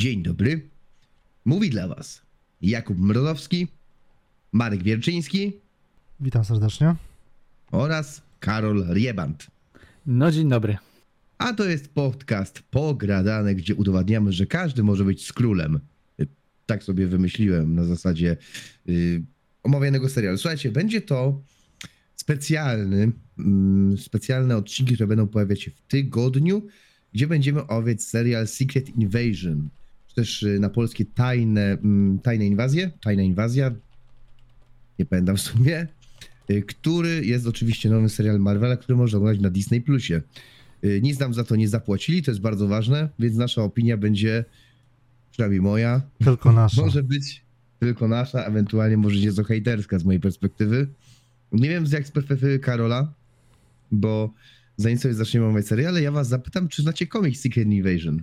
Dzień dobry. Mówi dla Was Jakub Mrozowski, Marek Wierczyński Witam serdecznie. oraz Karol Rieband. No dzień dobry. A to jest podcast pogradany, gdzie udowadniamy, że każdy może być z królem. Tak sobie wymyśliłem na zasadzie y, omawianego serialu. Słuchajcie, będzie to specjalny, mm, specjalne odcinki, które będą pojawiać się w tygodniu, gdzie będziemy omawiać serial Secret Invasion, czy też y, na polskie tajne, mm, tajne inwazje, tajna inwazja, nie pamiętam w sumie, y, który jest oczywiście nowym serial Marvela, który można oglądać na Disney Plusie. Y, Nic nam za to nie zapłacili, to jest bardzo ważne, więc nasza opinia będzie, przynajmniej moja, Tylko nasza. może być tylko nasza, ewentualnie może nieco hejterska z mojej perspektywy. Nie wiem jak z perspektywy Karola, bo zanim sobie zaczniemy omawiać seriale, ja was zapytam, czy znacie komiks Secret Invasion?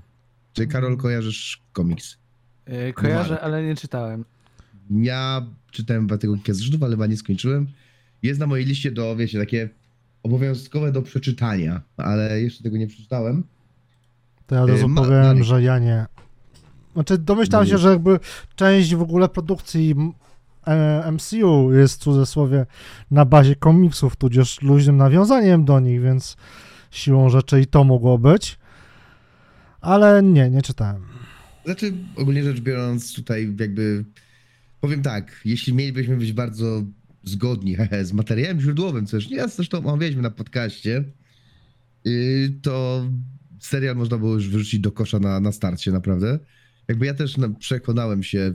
Czy Karol kojarzysz komiks? Yy, kojarzę, ale nie czytałem. Ja czytałem kilka zrzutów, ale chyba nie skończyłem. Jest na mojej liście do, wiecie, takie obowiązkowe do przeczytania, ale jeszcze tego nie przeczytałem. To ja od razu Y, ma- powiem, Marek. że ja nie. Znaczy, domyślam się, że jakby część w ogóle produkcji m- e, MCU jest w cudzysłowie na bazie komiksów, tudzież luźnym nawiązaniem do nich, więc siłą rzeczy i to mogło być. Ale nie, nie czytałem. Znaczy, ogólnie rzecz biorąc, tutaj jakby powiem tak, jeśli mielibyśmy być bardzo zgodni hehe, z materiałem źródłowym, co już nie zresztą omawialiśmy na podcaście, yy, to serial można było już wyrzucić do kosza na, na starcie, naprawdę. Jakby ja też na, przekonałem się,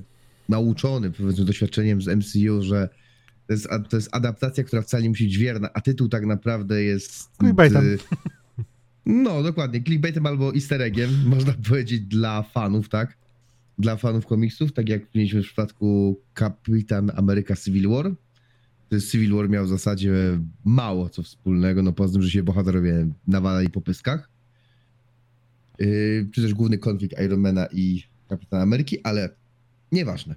nauczony powiedzmy doświadczeniem z MCU, że to jest, to jest adaptacja, która wcale nie musi być wierna, a tytuł tak naprawdę jest... Clickbaitem. No, dokładnie. Clickbaitem albo easter eggiem, można powiedzieć, dla fanów, tak? Dla fanów komiksów, tak jak mieliśmy w przypadku Kapitan Ameryka Civil War. Civil War miał w zasadzie mało co wspólnego, no poza tym, że się bohaterowie nawalali po pyskach. Yy, czy też główny konflikt Ironmana i Kapitana Ameryki, ale nieważne.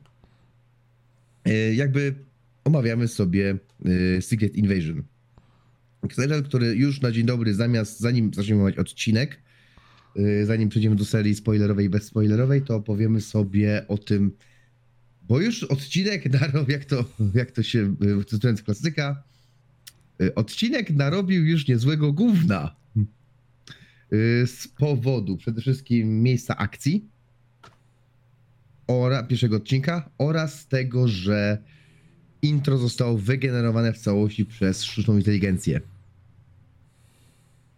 Yy, jakby omawiamy sobie yy, Secret Invasion. Serial, który już na dzień dobry, zamiast, zanim zaczniemy omawiać odcinek, yy, zanim przejdziemy do serii spoilerowej i bezspoilerowej, to opowiemy sobie o tym, bo już odcinek narobił, jak to, jak to się, yy, cytując klasyka, yy, odcinek narobił już niezłego gówna. Z powodu przede wszystkim miejsca akcji oraz pierwszego odcinka oraz tego, że intro zostało wygenerowane w całości przez sztuczną inteligencję.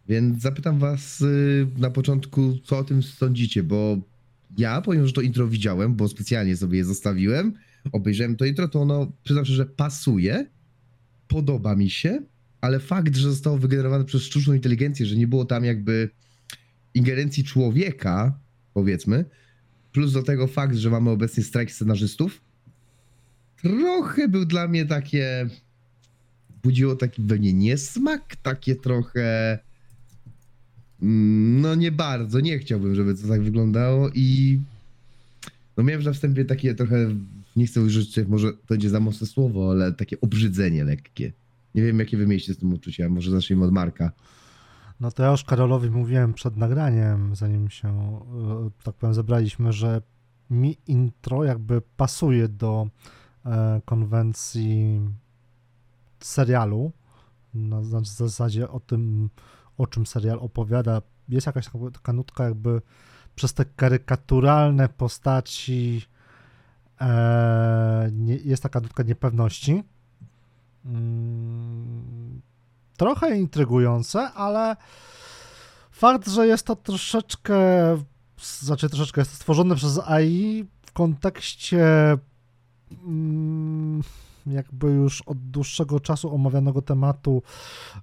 Więc zapytam was y, na początku, co o tym sądzicie, bo ja, powiem, że to intro widziałem, bo specjalnie sobie je zostawiłem, obejrzałem to intro, to ono, przyznam się, że pasuje, podoba mi się, ale fakt, że zostało wygenerowane przez sztuczną inteligencję, że nie było tam jakby ingerencji człowieka, powiedzmy, plus do tego fakt, że mamy obecnie strajk scenarzystów, trochę był dla mnie takie. Budziło taki pewnie niesmak, takie trochę. No nie bardzo, nie chciałbym, żeby to tak wyglądało i. No miałem na wstępie takie trochę. Nie chcę użyć, może to będzie za mocne słowo, ale takie obrzydzenie lekkie. Nie wiem, jakie wy mieliście z tym uczucia. Może zacznijmy od Marka. No to ja już Karolowi mówiłem przed nagraniem, zanim się, e, tak powiem, zebraliśmy, że mi intro jakby pasuje do e, konwencji serialu. Na na zasadzie o tym, o czym serial opowiada. Jest jakaś taka, nutka jakby przez te karykaturalne postaci e, nie, jest taka nutka niepewności. Mm, trochę intrygujące, ale fakt, że jest to troszeczkę, znaczy troszeczkę jest to stworzone przez AI w kontekście mm, jakby już od dłuższego czasu omawianego tematu,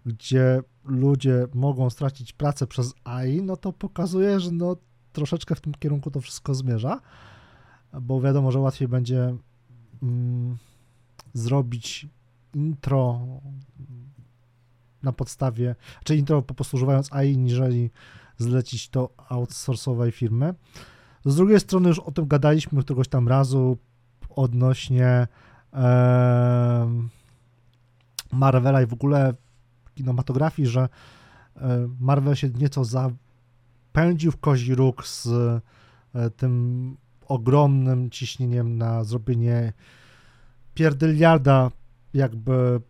gdzie ludzie mogą stracić pracę przez AI, no to pokazuje, że no troszeczkę w tym kierunku to wszystko zmierza, bo wiadomo, że łatwiej będzie mm, zrobić intro na podstawie, czy intro po prostu używając AI, niżeli zlecić to outsourcowej firmy. Z drugiej strony już o tym gadaliśmy któregoś tam razu odnośnie Marvela i w ogóle kinematografii, że e, Marvel się nieco zapędził w kozi róg z e, tym ogromnym ciśnieniem na zrobienie pierdyliarda jakby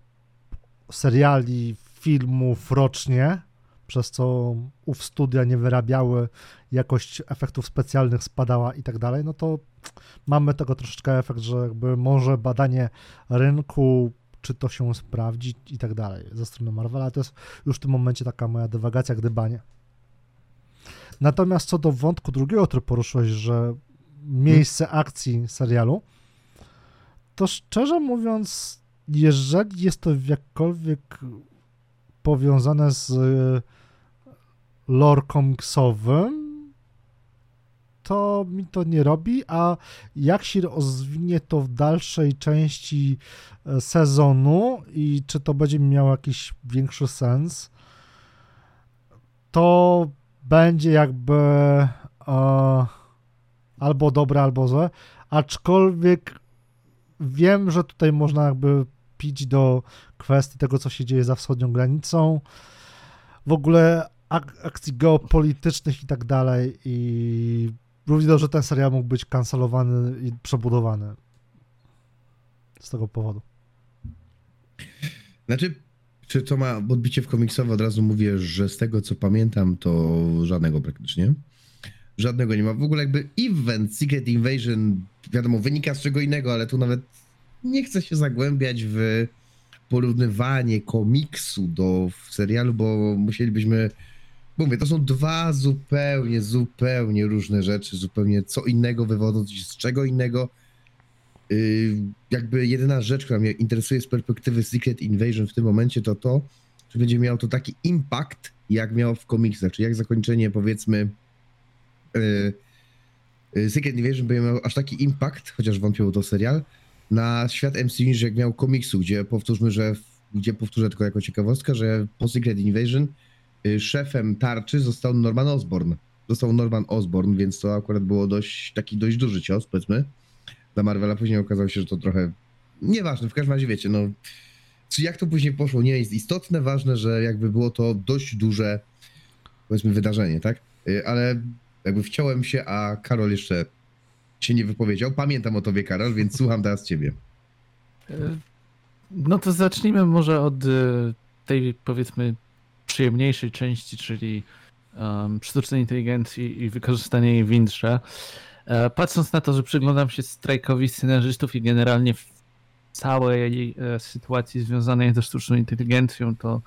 seriali, filmów rocznie, przez co ów studia nie wyrabiały, jakość efektów specjalnych spadała i tak dalej, no to mamy tego troszeczkę efekt, że jakby może badanie rynku, czy to się sprawdzi i tak dalej ze strony Marvela, to jest już w tym momencie taka moja dywagacja, gdybanie. Natomiast co do wątku drugiego, który poruszyłeś, że miejsce akcji serialu, to szczerze mówiąc, jeżeli jest to jakkolwiek powiązane z e, lore komiksowym, to mi to nie robi, a jak się rozwinie to w dalszej części e, sezonu i czy to będzie miało jakiś większy sens, to będzie jakby e, albo dobre, albo złe, aczkolwiek wiem, że tutaj można jakby pić do kwestii tego, co się dzieje za wschodnią granicą, w ogóle ak- akcji geopolitycznych i tak dalej i równie dobrze ten serial mógł być kancelowany i przebudowany z tego powodu. Znaczy, czy to ma odbicie w komiksowe, od razu mówię, że z tego co pamiętam, to żadnego praktycznie. Żadnego nie ma. W ogóle jakby event Secret Invasion, wiadomo, wynika z czego innego, ale tu nawet nie chcę się zagłębiać w porównywanie komiksu do serialu, bo musielibyśmy. Mówię, to są dwa zupełnie, zupełnie różne rzeczy, zupełnie co innego wywodząc z czego innego. Yy, jakby jedyna rzecz, która mnie interesuje z perspektywy Secret Invasion w tym momencie, to to, że będzie miało to taki impact, jak miało w komiksach, czyli jak zakończenie, powiedzmy, yy, yy, Secret Invasion będzie miał aż taki impact, chociaż wątpię, to serial, na świat MCU, niż jak miał komiksu, gdzie powtórzmy, że, gdzie powtórzę tylko jako ciekawostkę, że po Secret Invasion y, szefem tarczy został Norman Osborn. Został Norman Osborn, więc to akurat było dość, taki dość duży cios, powiedzmy, dla Marvela. Później okazało się, że to trochę nieważne, w każdym razie wiecie, no czy jak to później poszło, nie jest istotne, ważne, że jakby było to dość duże, powiedzmy, wydarzenie, tak? Y, Ale jakby wciąłem się, a Karol jeszcze się nie wypowiedział. Pamiętam o tobie, Karol, więc słucham teraz ciebie. E, No to zacznijmy może od tej powiedzmy przyjemniejszej części, czyli um, sztucznej inteligencji i wykorzystania jej w Intrze. E, Patrząc na to, że przyglądam się strajkowi scenarzystów i generalnie całej e, sytuacji związanej ze sztuczną inteligencją, to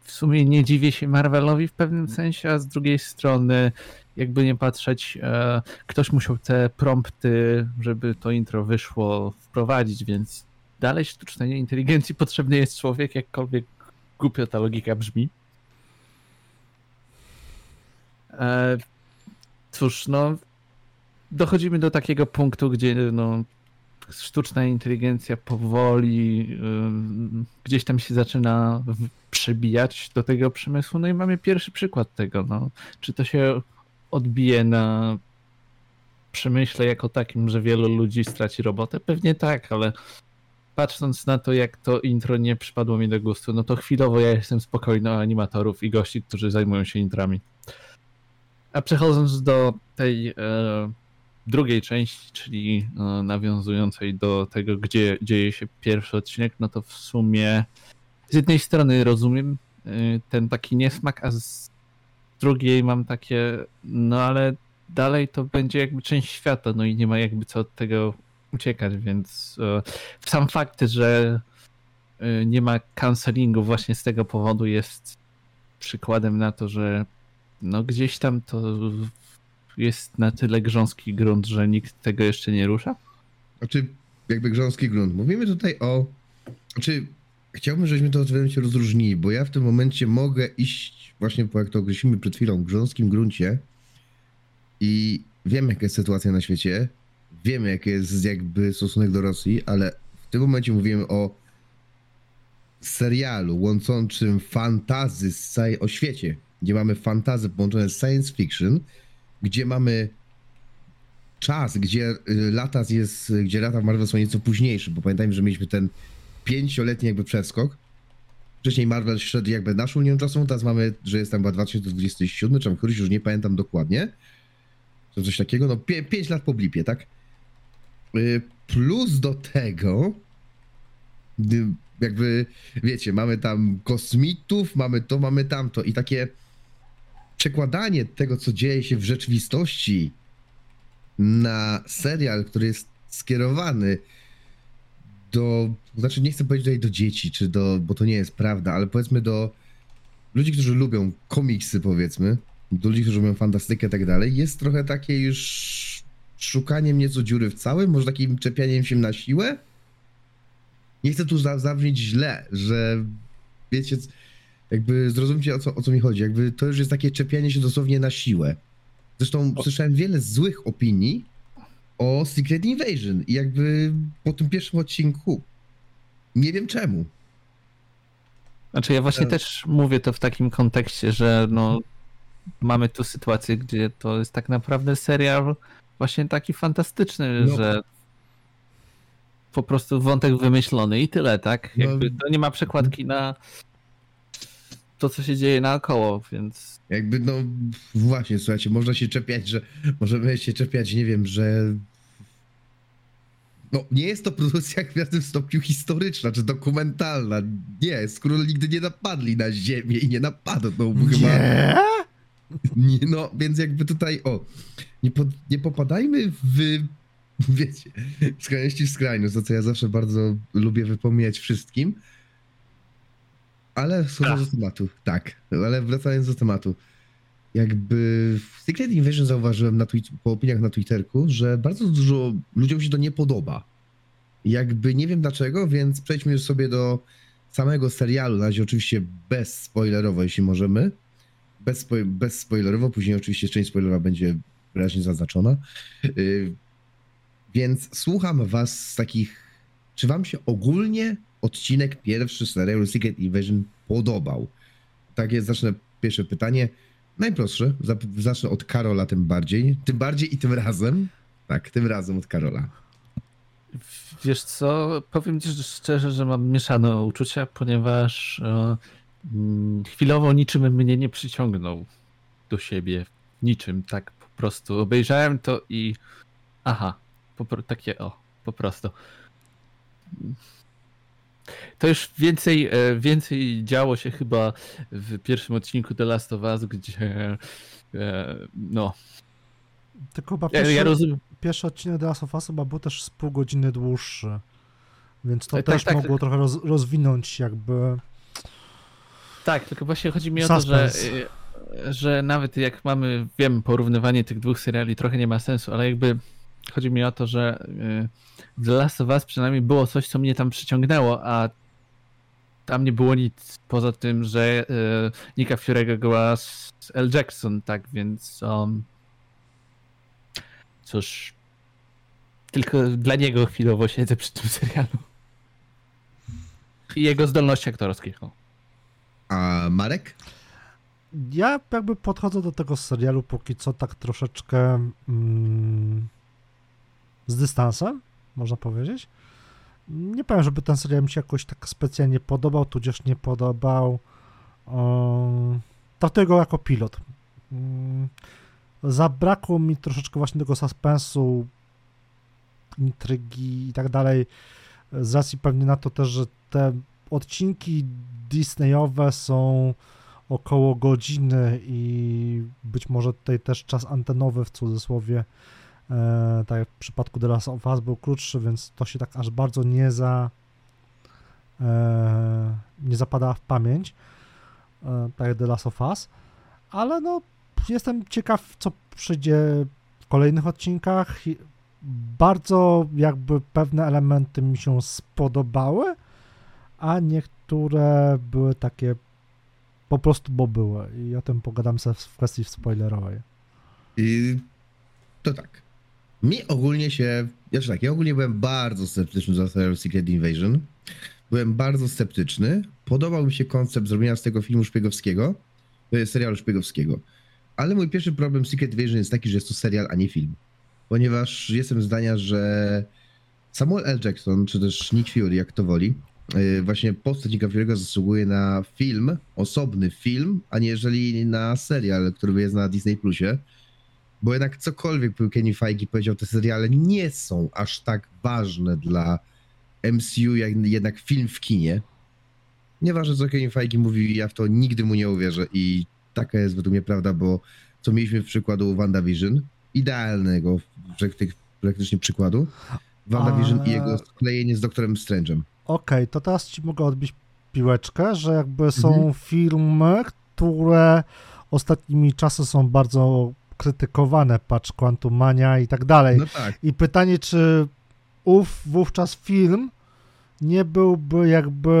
w sumie nie dziwię się Marvelowi w pewnym sensie, a z drugiej strony, jakby nie patrzeć, e, ktoś musiał te prompty, żeby to intro wyszło, wprowadzić, więc dalej sztucznej inteligencji potrzebny jest człowiek, jakkolwiek głupio ta logika brzmi. E, cóż, no, dochodzimy do takiego punktu, gdzie no, sztuczna inteligencja powoli ym, gdzieś tam się zaczyna przebijać do tego przemysłu. No i mamy pierwszy przykład tego. No. Czy to się odbije na przemyśle jako takim, że wielu ludzi straci robotę? Pewnie tak, ale patrząc na to, jak to intro nie przypadło mi do gustu, no to chwilowo ja jestem spokojny o animatorów i gości, którzy zajmują się intrami. A przechodząc do tej e, drugiej części, czyli e, nawiązującej do tego, gdzie dzieje się pierwszy odcinek, no to w sumie z jednej strony rozumiem e, ten taki niesmak, a z drugiej mam takie, no ale dalej to będzie jakby część świata, no i nie ma jakby co od tego uciekać, więc e, sam fakt, że e, nie ma cancelingu właśnie z tego powodu jest przykładem na to, że no gdzieś tam to jest na tyle grząski grunt, że nikt tego jeszcze nie rusza? Znaczy, jakby grząski grunt. Mówimy tutaj o. Znaczy, chciałbym, żebyśmy to momencie rozróżnili, bo ja w tym momencie mogę iść właśnie po jak to określimy przed chwilą, grząskim gruncie i wiem, jaka jest sytuacja na świecie, wiemy, jaki jest jakby stosunek do Rosji, ale w tym momencie mówimy o serialu łączącym fantazy z sci- o świecie, gdzie mamy fantazy połączone z science fiction, gdzie mamy czas, gdzie y, lata jest, gdzie lata w Marvel są nieco późniejsze, bo pamiętajmy, że mieliśmy ten pięcioletni jakby przeskok. Wcześniej Marvel szedł jakby naszą linią czasową, teraz mamy, że jest tam chyba 2027, czy tam któryś, już nie pamiętam dokładnie. czy coś takiego, no 5 lat po blipie, tak? Y, Plus do tego, jakby, wiecie, mamy tam kosmitów, mamy to, mamy tamto i takie przekładanie tego, co dzieje się w rzeczywistości na serial, który jest skierowany do, znaczy nie chcę powiedzieć tutaj do dzieci, czy do, bo to nie jest prawda, ale powiedzmy do ludzi, którzy lubią komiksy, powiedzmy, do ludzi, którzy lubią fantastykę i tak dalej, jest trochę takie już szukaniem nieco dziury w całym, może takim czepianiem się na siłę. Nie chcę tu za- zabrzmieć źle, że wiecie, jakby zrozumcie o co, o co mi chodzi, jakby to już jest takie czepianie się dosłownie na siłę. Zresztą O. słyszałem wiele złych opinii o Secret Invasion i jakby po tym pierwszym odcinku nie wiem czemu. Znaczy ja właśnie Tak. też mówię to w takim kontekście, że no mamy tu sytuację, gdzie to jest tak naprawdę serial właśnie taki fantastyczny, No. że po prostu wątek wymyślony i tyle, tak? No. Jakby to nie ma przekładki na to, co się dzieje naokoło, więc Jakby, no właśnie, słuchajcie, można się czepiać, że możemy się czepiać, nie wiem, że no nie jest to produkcja w pewnym stopniu historyczna czy dokumentalna. Nie, skoro nigdy nie napadli na ziemię i nie napadną bo chyba. Nie? Nie, no, więc jakby tutaj, o, nie, pod, nie popadajmy w, wiecie, w skrajności w skrajność, za co ja zawsze bardzo lubię wypomnieć wszystkim. Ale schodząc do tematu, tak, ale wracając do tematu, jakby w Secret Invasion zauważyłem na po opiniach na Twitterku, że bardzo dużo ludziom się to nie podoba. Jakby nie wiem dlaczego, więc przejdźmy już sobie do samego serialu, na razie oczywiście bez spoilerowo, jeśli możemy. Bez, spo- bez spoilerowo, później oczywiście część spoilerowa będzie wyraźnie zaznaczona. Yy, więc słucham was z takich, czy wam się ogólnie odcinek pierwszy serialu Secret Invasion podobał? Tak jest, zacznę pierwsze pytanie. Najprostsze, zacznę od Karola tym bardziej, tym bardziej i tym razem. Tak, tym razem od Karola. wiesz co, powiem ci szczerze, że mam mieszane uczucia, ponieważ e, mm, chwilowo niczym mnie nie przyciągnął do siebie. Niczym, tak po prostu. Obejrzałem to i aha, po, takie o, po prostu. To już więcej, e, więcej działo się chyba w pierwszym odcinku The Last of Us, gdzie e, no, Tylko chyba pierwszy, ja rozumiem. pierwszy odcinek The Last of Us chyba był też z pół godziny dłuższy. Więc to Tak, tak, też tak. mogło trochę roz, rozwinąć jakby... Tak, tylko właśnie chodzi mi o to, że, Suspense. że nawet jak mamy, wiem, porównywanie tych dwóch seriali trochę nie ma sensu, ale jakby chodzi mi o to, że y, w The Last of Us przynajmniej było coś, co mnie tam przyciągnęło, a tam nie było nic poza tym, że y, Nika Fury'ego grała z L. Jackson, tak, więc um, cóż, tylko dla niego chwilowo siedzę przy tym serialu. I jego zdolności aktorskie. o. A Marek? Ja jakby podchodzę do tego serialu póki co tak troszeczkę mm, z dystansem, można powiedzieć. Nie powiem, żeby ten serial mi się jakoś tak specjalnie podobał, tudzież nie podobał. Um, Traktuję go jako pilot. Mm, Zabrakło mi troszeczkę właśnie tego suspensu, intrygi i tak dalej. Z racji pewnie na to też, że te odcinki Disneyowe są około godziny i być może tutaj też czas antenowy w cudzysłowie, tak jak w przypadku The Last of Us był krótszy, więc to się tak aż bardzo nie za e, nie zapada w pamięć, e, tak jak The Last of Us, ale no jestem ciekaw, co przyjdzie w kolejnych odcinkach. Bardzo jakby pewne elementy mi się spodobały, a niektóre były takie po prostu, bo były. I o tym pogadam sobie w kwestii spoilerowej. I to tak. Mi ogólnie się. Jeszcze tak, ja ogólnie byłem bardzo sceptyczny za serial Secret Invasion. Byłem bardzo sceptyczny. Podobał mi się koncept zrobienia z tego filmu szpiegowskiego, e, serialu szpiegowskiego. Ale mój pierwszy problem z Secret Invasion jest taki, że jest to serial, a nie film. Ponieważ jestem zdania, że Samuel L. Jackson, czy też Nick Fury, jak to woli, e, właśnie postać Nicka Fury'ego zasługuje na film, osobny film, a nie jeżeli na serial, który jest na Disney Plusie. Bo jednak cokolwiek był Kenny Feige powiedział, te seriale nie są aż tak ważne dla MCU, jak jednak film w kinie. Nieważne co Kenny Feige mówi, ja w to nigdy mu nie uwierzę i taka jest według mnie prawda, bo co mieliśmy w przykładu WandaVision, idealnego prak- tych praktycznie przykładu, WandaVision A- i jego sklejenie z Doktorem Strange'em. Okej, to teraz ci mogę odbić piłeczkę, że jakby są Mhm. filmy, które ostatnimi czasy są bardzo krytykowane, patrz Quantum Mania i tak dalej. No tak, I pytanie, czy ów wówczas film nie byłby jakby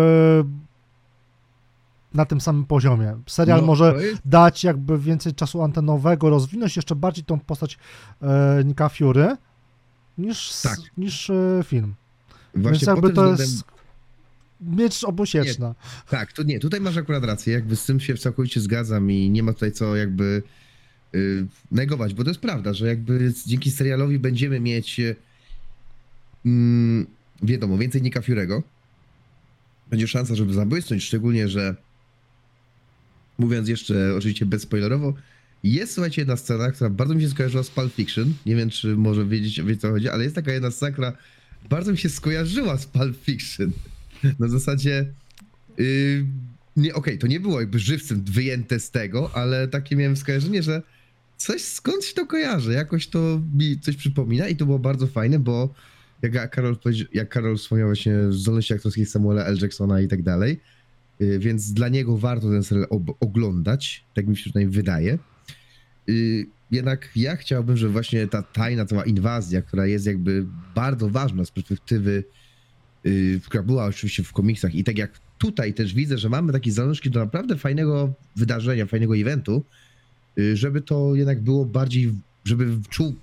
na tym samym poziomie. Serial no, może jest- dać jakby więcej czasu antenowego, rozwinąć jeszcze bardziej tą postać e, Nika Fury niż, Tak. niż e, film. Właśnie Więc jakby to względem- jest miecz obusieczna. Tak, to nie, tutaj masz akurat rację, jakby z tym się całkowicie zgadzam i nie ma tutaj co jakby negować, bo to jest prawda, że jakby dzięki serialowi będziemy mieć y, mm, wiadomo, więcej Nika Fury'ego. Będzie szansa, żeby zabłysnąć, szczególnie, że mówiąc jeszcze oczywiście bezspoilerowo, jest słuchajcie jedna scena, która bardzo mi się skojarzyła z Pulp Fiction. Nie wiem, czy może wiedzieć, wie co chodzi, ale jest taka jedna scena, która bardzo mi się skojarzyła z Pulp Fiction. Na zasadzie. Yy, nie, okej, to nie było jakby żywcem wyjęte z tego, ale takie miałem skojarzenie, że coś skądś to kojarzę, jakoś to mi coś przypomina i to było bardzo fajne, bo jak Karol, jak Karol wspomniał właśnie zdolności aktorskich Samuela L. Jacksona i tak dalej, yy, więc dla niego warto ten serial oglądać, tak mi się przynajmniej wydaje. Yy, jednak ja chciałbym, żeby właśnie ta tajna cała inwazja, która jest jakby bardzo ważna z perspektywy yy, która była oczywiście w komiksach i tak jak tutaj też widzę, że mamy takie zalążki do naprawdę fajnego wydarzenia, fajnego eventu, żeby to jednak było bardziej, żeby czuł,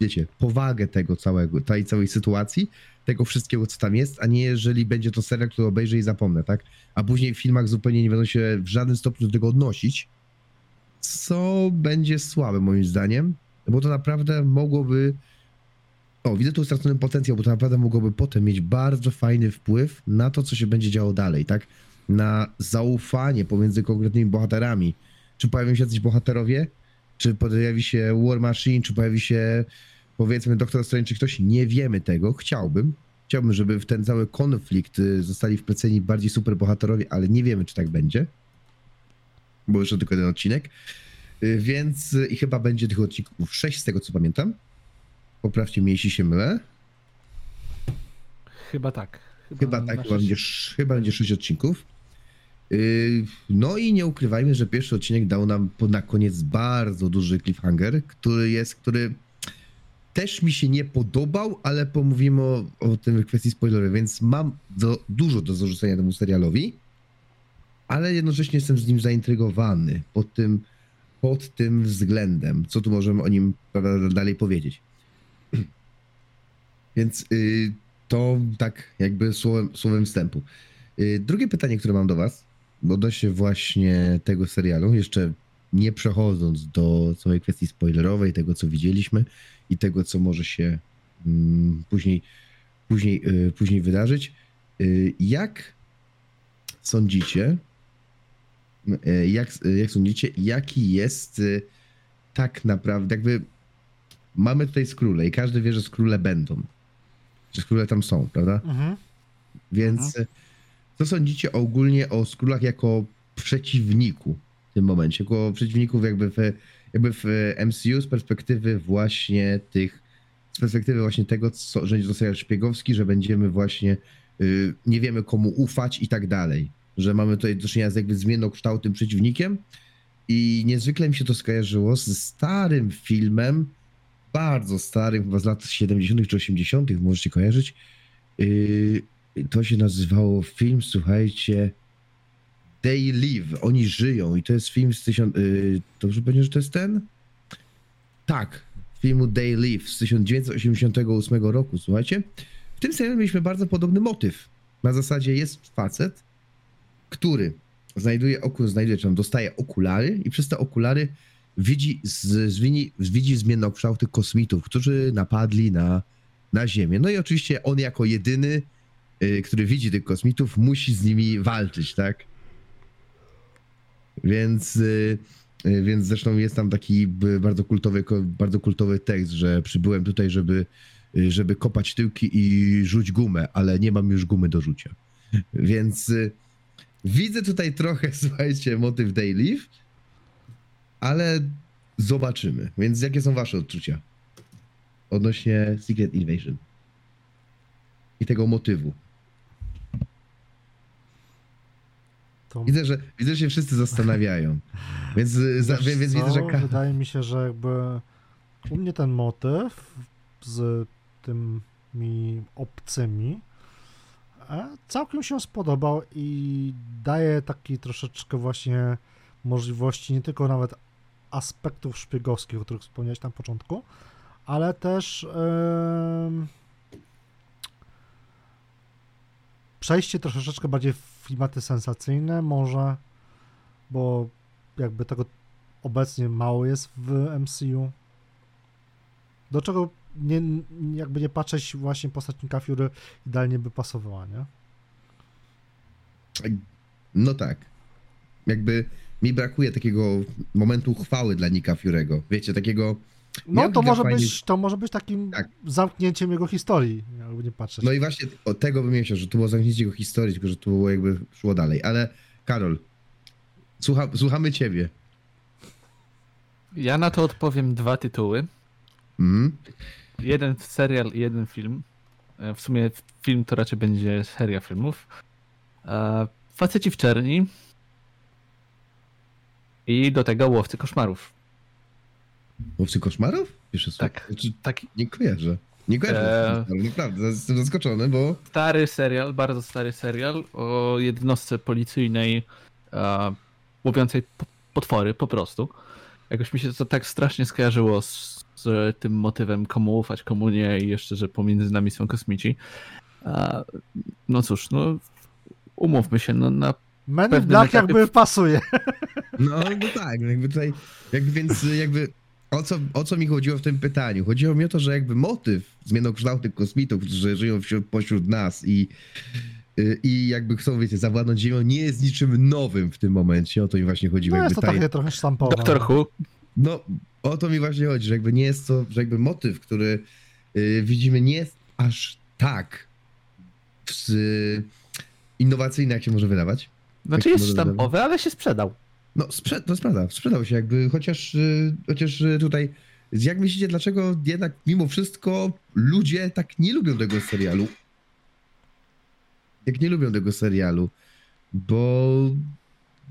wiecie, powagę tego całego, tej całej sytuacji, tego wszystkiego, co tam jest, a nie jeżeli będzie to serial, który obejrzę i zapomnę, tak? A później w filmach zupełnie nie będą się w żadnym stopniu do tego odnosić, co będzie słabe moim zdaniem, bo to naprawdę mogłoby o, widzę tu stracony potencjał, bo to naprawdę mogłoby potem mieć bardzo fajny wpływ na to, co się będzie działo dalej, tak? Na zaufanie pomiędzy konkretnymi bohaterami. Czy pojawią się jacyś bohaterowie? Czy pojawi się War Machine? Czy pojawi się, powiedzmy, Doktor Strange, czy ktoś? Nie wiemy tego. Chciałbym. Chciałbym, żeby w ten cały konflikt y, zostali wpleceni bardziej super bohaterowie, ale nie wiemy, czy tak będzie. Bo jeszcze tylko jeden odcinek. Y, Więc y, i chyba będzie tych odcinków 6, z tego co pamiętam. Poprawcie mnie, jeśli się mylę. Chyba tak. Chyba na tak, chyba będzie, chyba będzie 6 odcinków. Yy, No i nie ukrywajmy, że pierwszy odcinek dał nam na koniec bardzo duży cliffhanger, który jest, który też mi się nie podobał, ale pomówimy o, o tym w kwestii spoilerowej, więc mam do, dużo do zarzucenia temu serialowi, ale jednocześnie jestem z nim zaintrygowany pod tym, pod tym względem. Co tu możemy o nim dalej powiedzieć? Więc yy, to tak jakby słowem, słowem wstępu. Yy, Drugie pytanie, które mam do was, odnośnie właśnie tego serialu, jeszcze nie przechodząc do całej kwestii spoilerowej, tego co widzieliśmy i tego co może się mm, później, później, yy, później wydarzyć. Yy, jak sądzicie, yy, jak, jak sądzicie, jaki jest tak naprawdę, jakby mamy tutaj skróle i każdy wie, że skróle będą że skróle tam są, prawda? Mhm. Więc e, co sądzicie ogólnie o skrólach jako przeciwniku w tym momencie? Jako przeciwników jakby w, jakby w MCU z perspektywy właśnie tych, z perspektywy właśnie tego, co, że serial szpiegowski, że będziemy właśnie, y, nie wiemy komu ufać i tak dalej. Że mamy tutaj do czynienia z jakby zmiennokształtnym przeciwnikiem i niezwykle mi się to skojarzyło z starym filmem, bardzo starym, chyba z lat 70. czy 80., możecie kojarzyć. Yy, to się nazywało film, słuchajcie, They Live, oni żyją i to jest film z tysiąc... Yy, dobrze będzie, że to jest ten? Tak, filmu They Live z 1988 roku, słuchajcie. W tym serialu mieliśmy bardzo podobny motyw. Na zasadzie jest facet, który znajduje oku, znajduje, czy dostaje okulary i przez te okulary widzi, z, zwini, widzi zmiennokształtych kosmitów, którzy napadli na, na Ziemię. No i oczywiście on jako jedyny, który widzi tych kosmitów, musi z nimi walczyć, tak? Więc y, Y, Więc zresztą jest tam taki bardzo kultowy, bardzo kultowy tekst, że przybyłem tutaj, żeby, y, żeby kopać tyłki i rzuć gumę, ale nie mam już gumy do rzucia. Więc y, widzę tutaj trochę, słuchajcie, motyw Day Live, ale zobaczymy. Więc jakie są wasze odczucia odnośnie Secret Invasion i tego motywu? Widzę, że, widzę, że się wszyscy zastanawiają. Więc, y, za, więc, widzę, że... Ka- Wydaje mi się, że jakby u mnie ten motyw z tymi obcymi e, całkiem się spodobał i daje taki troszeczkę właśnie możliwości nie tylko nawet aspektów szpiegowskich, o których wspomniałeś na początku, ale też em, przejście troszeczkę bardziej w klimaty sensacyjne może, bo jakby tego obecnie mało jest w MCU. Do czego nie, jakby nie patrzeć właśnie postać Nika Fury idealnie by pasowała, nie? No tak. Jakby mi brakuje takiego momentu chwały dla Nika Fiorego. Wiecie, takiego... No to kilka może, fajnych- być, to może być takim Tak. zamknięciem jego historii, jakby nie patrzeć. No i właśnie od tego bym myślał, że to było zamknięcie jego historii, tylko że to było jakby szło dalej. Ale Karol, słucha, słuchamy ciebie. Ja na to odpowiem dwa tytuły. Mhm. Jeden serial i jeden film. E, W sumie film to raczej będzie seria filmów. E, Faceci w czerni. I do tego łowcy koszmarów. Łowcy koszmarów? Słowo. Tak. Znaczy, Taki nie kojarzę. Nie kojarzę, Eee. naprawdę, jestem zaskoczony, bo... stary serial, bardzo stary serial o jednostce policyjnej e, łowiącej po- potwory po prostu. Jakoś mi się to tak strasznie skojarzyło z, z tym motywem komu ufać, komu nie i jeszcze, że pomiędzy nami są kosmici. E, no cóż, no umówmy się, no na Men in Black etapie- jakby pasuje. No, no tak, no jakby tutaj, jakby więc jakby o co, o co mi chodziło w tym pytaniu? Chodziło mi o to, że jakby motyw zmienokształtnych kosmitów, którzy żyją wśród, pośród nas i, y, i jakby chcą, wiecie, zawładnąć Ziemią, nie jest niczym nowym w tym momencie. O to mi właśnie chodziło. No jakby jest to ta- takie trochę sztampowe. Doctor Who. No, o to mi właśnie chodzi, że jakby nie jest to, że jakby motyw, który y, widzimy, nie jest aż tak y, innowacyjny, jak się może wydawać. Znaczy jest sztampowy, ale się sprzedał. No, sprze- to sprawda, sprzedał się jakby, chociaż, y, chociaż y, tutaj, jak myślicie, dlaczego jednak mimo wszystko ludzie tak nie lubią tego serialu? Jak nie lubią tego serialu? Bo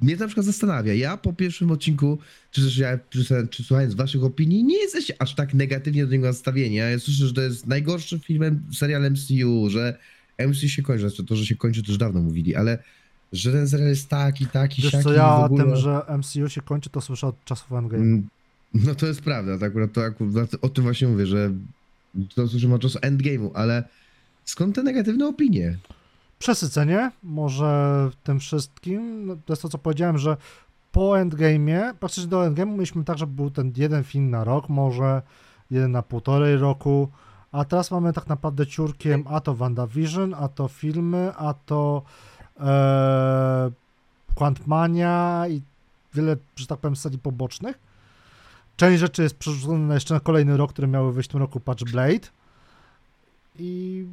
mnie to na przykład zastanawia. Ja po pierwszym odcinku, czy też ja, czy, czy słuchając waszych opinii, nie jesteście aż tak negatywnie do niego nastawieni. Ja słyszę, że to jest najgorszy filmem, serial MCU, że MCU się kończy, znaczy to, że się kończy, to już dawno mówili, ale że ten serial jest taki, taki, Wiesz siaki co, ja o ogóle... tym, że MCU się kończy, to słyszę od czasów Endgame. Mm, No to jest prawda, to akurat, to akurat o tym właśnie mówię, że to słyszymy od czasu Endgame'u, ale skąd te negatywne opinie? Przesycenie może tym wszystkim. No, to jest to, co powiedziałem, że po Endgame'ie, praktycznie do Endgame'u mieliśmy tak, że był ten jeden film na rok, może jeden na półtorej roku, a teraz mamy tak naprawdę ciurkiem a to WandaVision, a to filmy, a to e, Quantmania i wiele, że tak powiem, serii pobocznych. Część rzeczy jest przerzucona na jeszcze na kolejny rok, które miały wyjść w tym roku Patch Blade. I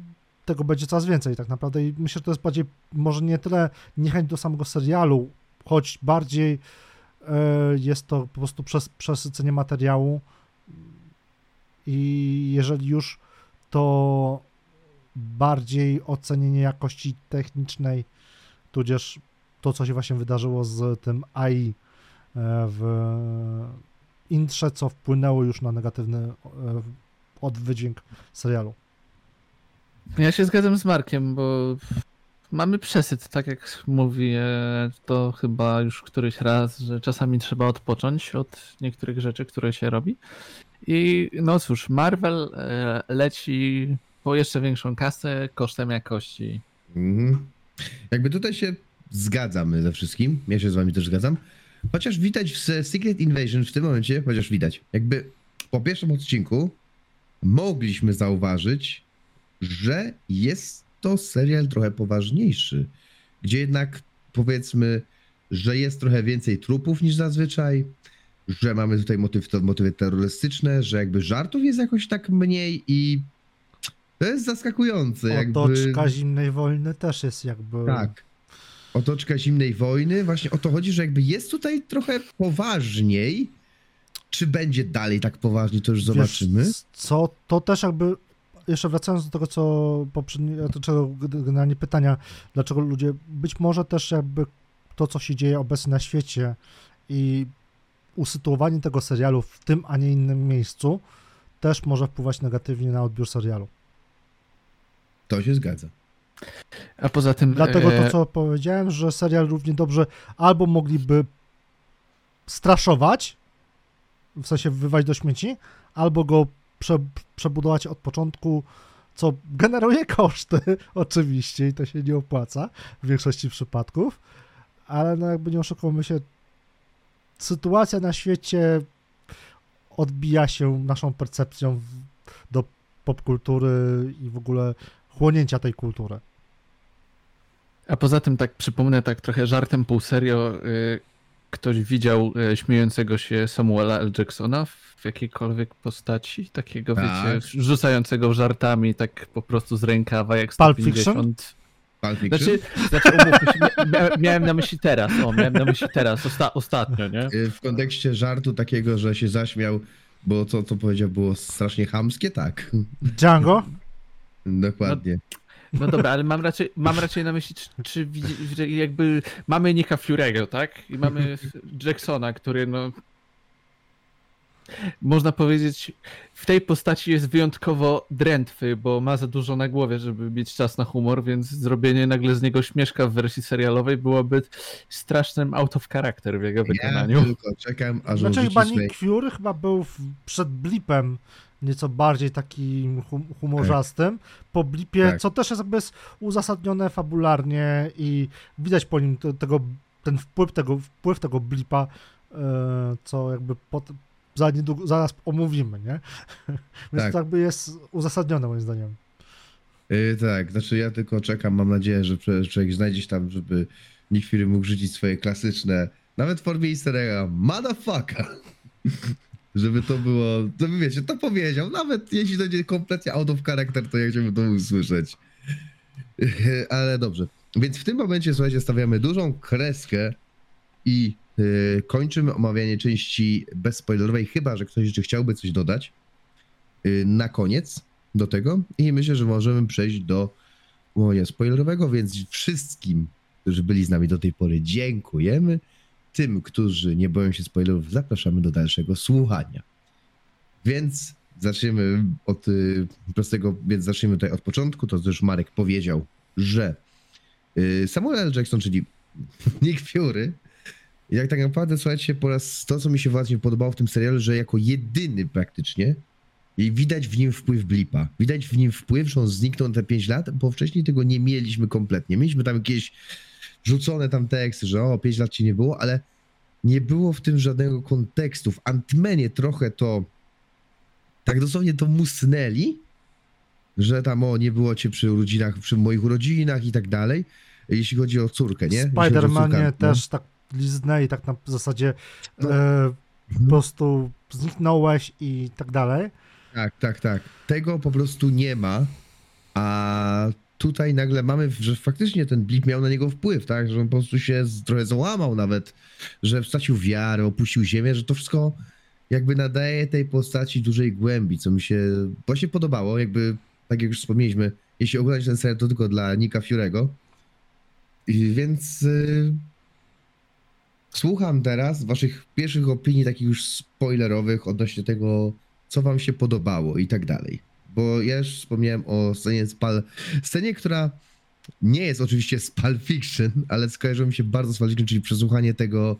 tego będzie coraz więcej tak naprawdę. I myślę, że to jest bardziej może nie tyle niechęć do samego serialu, choć bardziej e, jest to po prostu przez, przesycenie materiału. I jeżeli już to bardziej ocenienie jakości technicznej, tudzież to, co się właśnie wydarzyło z tym AI e, w intrze, co wpłynęło już na negatywny e, odwydźwięk serialu. Ja się zgadzam z Markiem, bo mamy przesyt, tak jak mówi e, to chyba już któryś raz, że czasami trzeba odpocząć od niektórych rzeczy, które się robi. I no cóż, Marvel leci po jeszcze większą kasę kosztem jakości. Mhm. Jakby tutaj się zgadzamy ze wszystkim, ja się z wami też zgadzam, chociaż widać w Secret Invasion w tym momencie, chociaż widać, jakby po pierwszym odcinku mogliśmy zauważyć, że jest to serial trochę poważniejszy, gdzie jednak powiedzmy, że jest trochę więcej trupów niż zazwyczaj, że mamy tutaj motyw, motywy terrorystyczne, że jakby żartów jest jakoś tak mniej i to jest zaskakujące. Jakby... Otoczka zimnej wojny też jest jakby... Tak. Otoczka zimnej wojny, właśnie o to chodzi, że jakby jest tutaj trochę poważniej. Czy będzie dalej tak poważnie, to już zobaczymy. Wiesz, co, to też jakby, jeszcze wracając do tego, co poprzednie, do czego generalnie pytania, dlaczego ludzie, być może też jakby to, co się dzieje obecnie na świecie i usytuowanie tego serialu w tym, a nie innym miejscu, też może wpływać negatywnie na odbiór serialu. To się zgadza. A poza tym. Dlatego to, e, co powiedziałem, że serial równie dobrze albo mogliby straszować, w sensie wywać do śmieci, albo go prze, przebudować od początku, co generuje koszty, oczywiście, i to się nie opłaca w większości przypadków, ale no jakby nie oszukujmy się, sytuacja na świecie odbija się naszą percepcją w, do popkultury i w ogóle chłonięcia tej kultury. A poza tym, tak przypomnę, tak trochę żartem, pół serio, y, ktoś widział y, śmiejącego się Samuela L. Jacksona w jakiejkolwiek postaci, takiego, Tak. wiecie, rzucającego żartami, tak po prostu z rękawa, jak Pulp 150. Pulp Fiction? Znaczy, znaczy umówmy miałem na myśli teraz, o, miałem na myśli teraz, osta, ostatnio, nie? Y, W kontekście żartu takiego, że się zaśmiał, bo to, co powiedział, było strasznie chamskie, tak. Django? Dokładnie. No dobra, ale mam raczej, mam raczej na myśli, czy, czy widzi- jakby mamy Nika Fury'ego, tak? I mamy Jacksona, który no... Można powiedzieć, w tej postaci jest wyjątkowo drętwy, bo ma za dużo na głowie, żeby mieć czas na humor, więc zrobienie nagle z niego śmieszka w wersji serialowej byłoby strasznym out of character w jego Ja wykonaniu. tylko czekam, aż Znaczy chyba. Nick Fury chyba był w, przed blipem nieco bardziej takim hum, humorzastym. Po blipie, Tak. co też jest jest uzasadnione fabularnie i widać po nim te, tego, ten wpływ tego, wpływ tego blipa, e, co jakby pot, za niedługo, zaraz omówimy, nie? Więc Tak. to jakby jest uzasadnione moim zdaniem. Y, tak, znaczy ja tylko czekam, mam nadzieję, że człowiek znajdzie się tam, żeby Nick Fury mógł rzucić swoje klasyczne, nawet w formie easter egga, motherfucker. żeby to było, to by wiecie, to powiedział, nawet jeśli to będzie kompletnie out of character, to ja chciałbym to usłyszeć. Ale dobrze, więc w tym momencie, słuchajcie, stawiamy dużą kreskę i y, kończymy omawianie części bezspoilerowej, chyba, że ktoś jeszcze chciałby coś dodać y, na koniec do tego i myślę, że możemy przejść do omawiania spoilerowego, więc wszystkim, którzy byli z nami do tej pory, dziękujemy. Tym, którzy nie boją się spoilerów, zapraszamy do dalszego słuchania. Więc zaczniemy od y, prostego, więc zaczniemy tutaj od początku. To też Marek powiedział, że y, Samuel L. Jackson, czyli Nick Fury, jak tak naprawdę, słuchajcie, po raz to, co mi się właśnie podobało w tym serialu, że jako jedyny praktycznie i widać w nim wpływ Blipa. Widać w nim wpływ, że on zniknął na te 5 lat, bo wcześniej tego nie mieliśmy kompletnie. Mieliśmy tam jakieś rzucone tam teksty, że o, 5 lat ci nie było, ale nie było w tym żadnego kontekstu. W Antmenie trochę to tak dosłownie to musnęli, że tam o, nie było cię przy urodzinach, przy moich urodzinach i tak dalej, jeśli chodzi o córkę, nie? Spider-Manie no. też tak liznęli tak na zasadzie No. e, po prostu zniknąłeś i tak dalej. Tak, tak, tak. Tego po prostu nie ma, a tutaj nagle mamy, że faktycznie ten blip miał na niego wpływ, tak? Że on po prostu się trochę załamał nawet, że stracił wiarę, opuścił ziemię, że to wszystko jakby nadaje tej postaci dużej głębi, co mi się właśnie podobało, jakby, tak jak już wspomnieliśmy, jeśli oglądać ten serial, to tylko dla Nika Fiurego. Więc y, słucham teraz waszych pierwszych opinii, takich już spoilerowych odnośnie tego, co wam się podobało i tak dalej. Bo ja już wspomniałem o scenie z Pal... Scenie, która nie jest oczywiście z Pulp Fiction, ale skojarzyło mi się bardzo z Pulp Fiction, czyli przesłuchanie tego,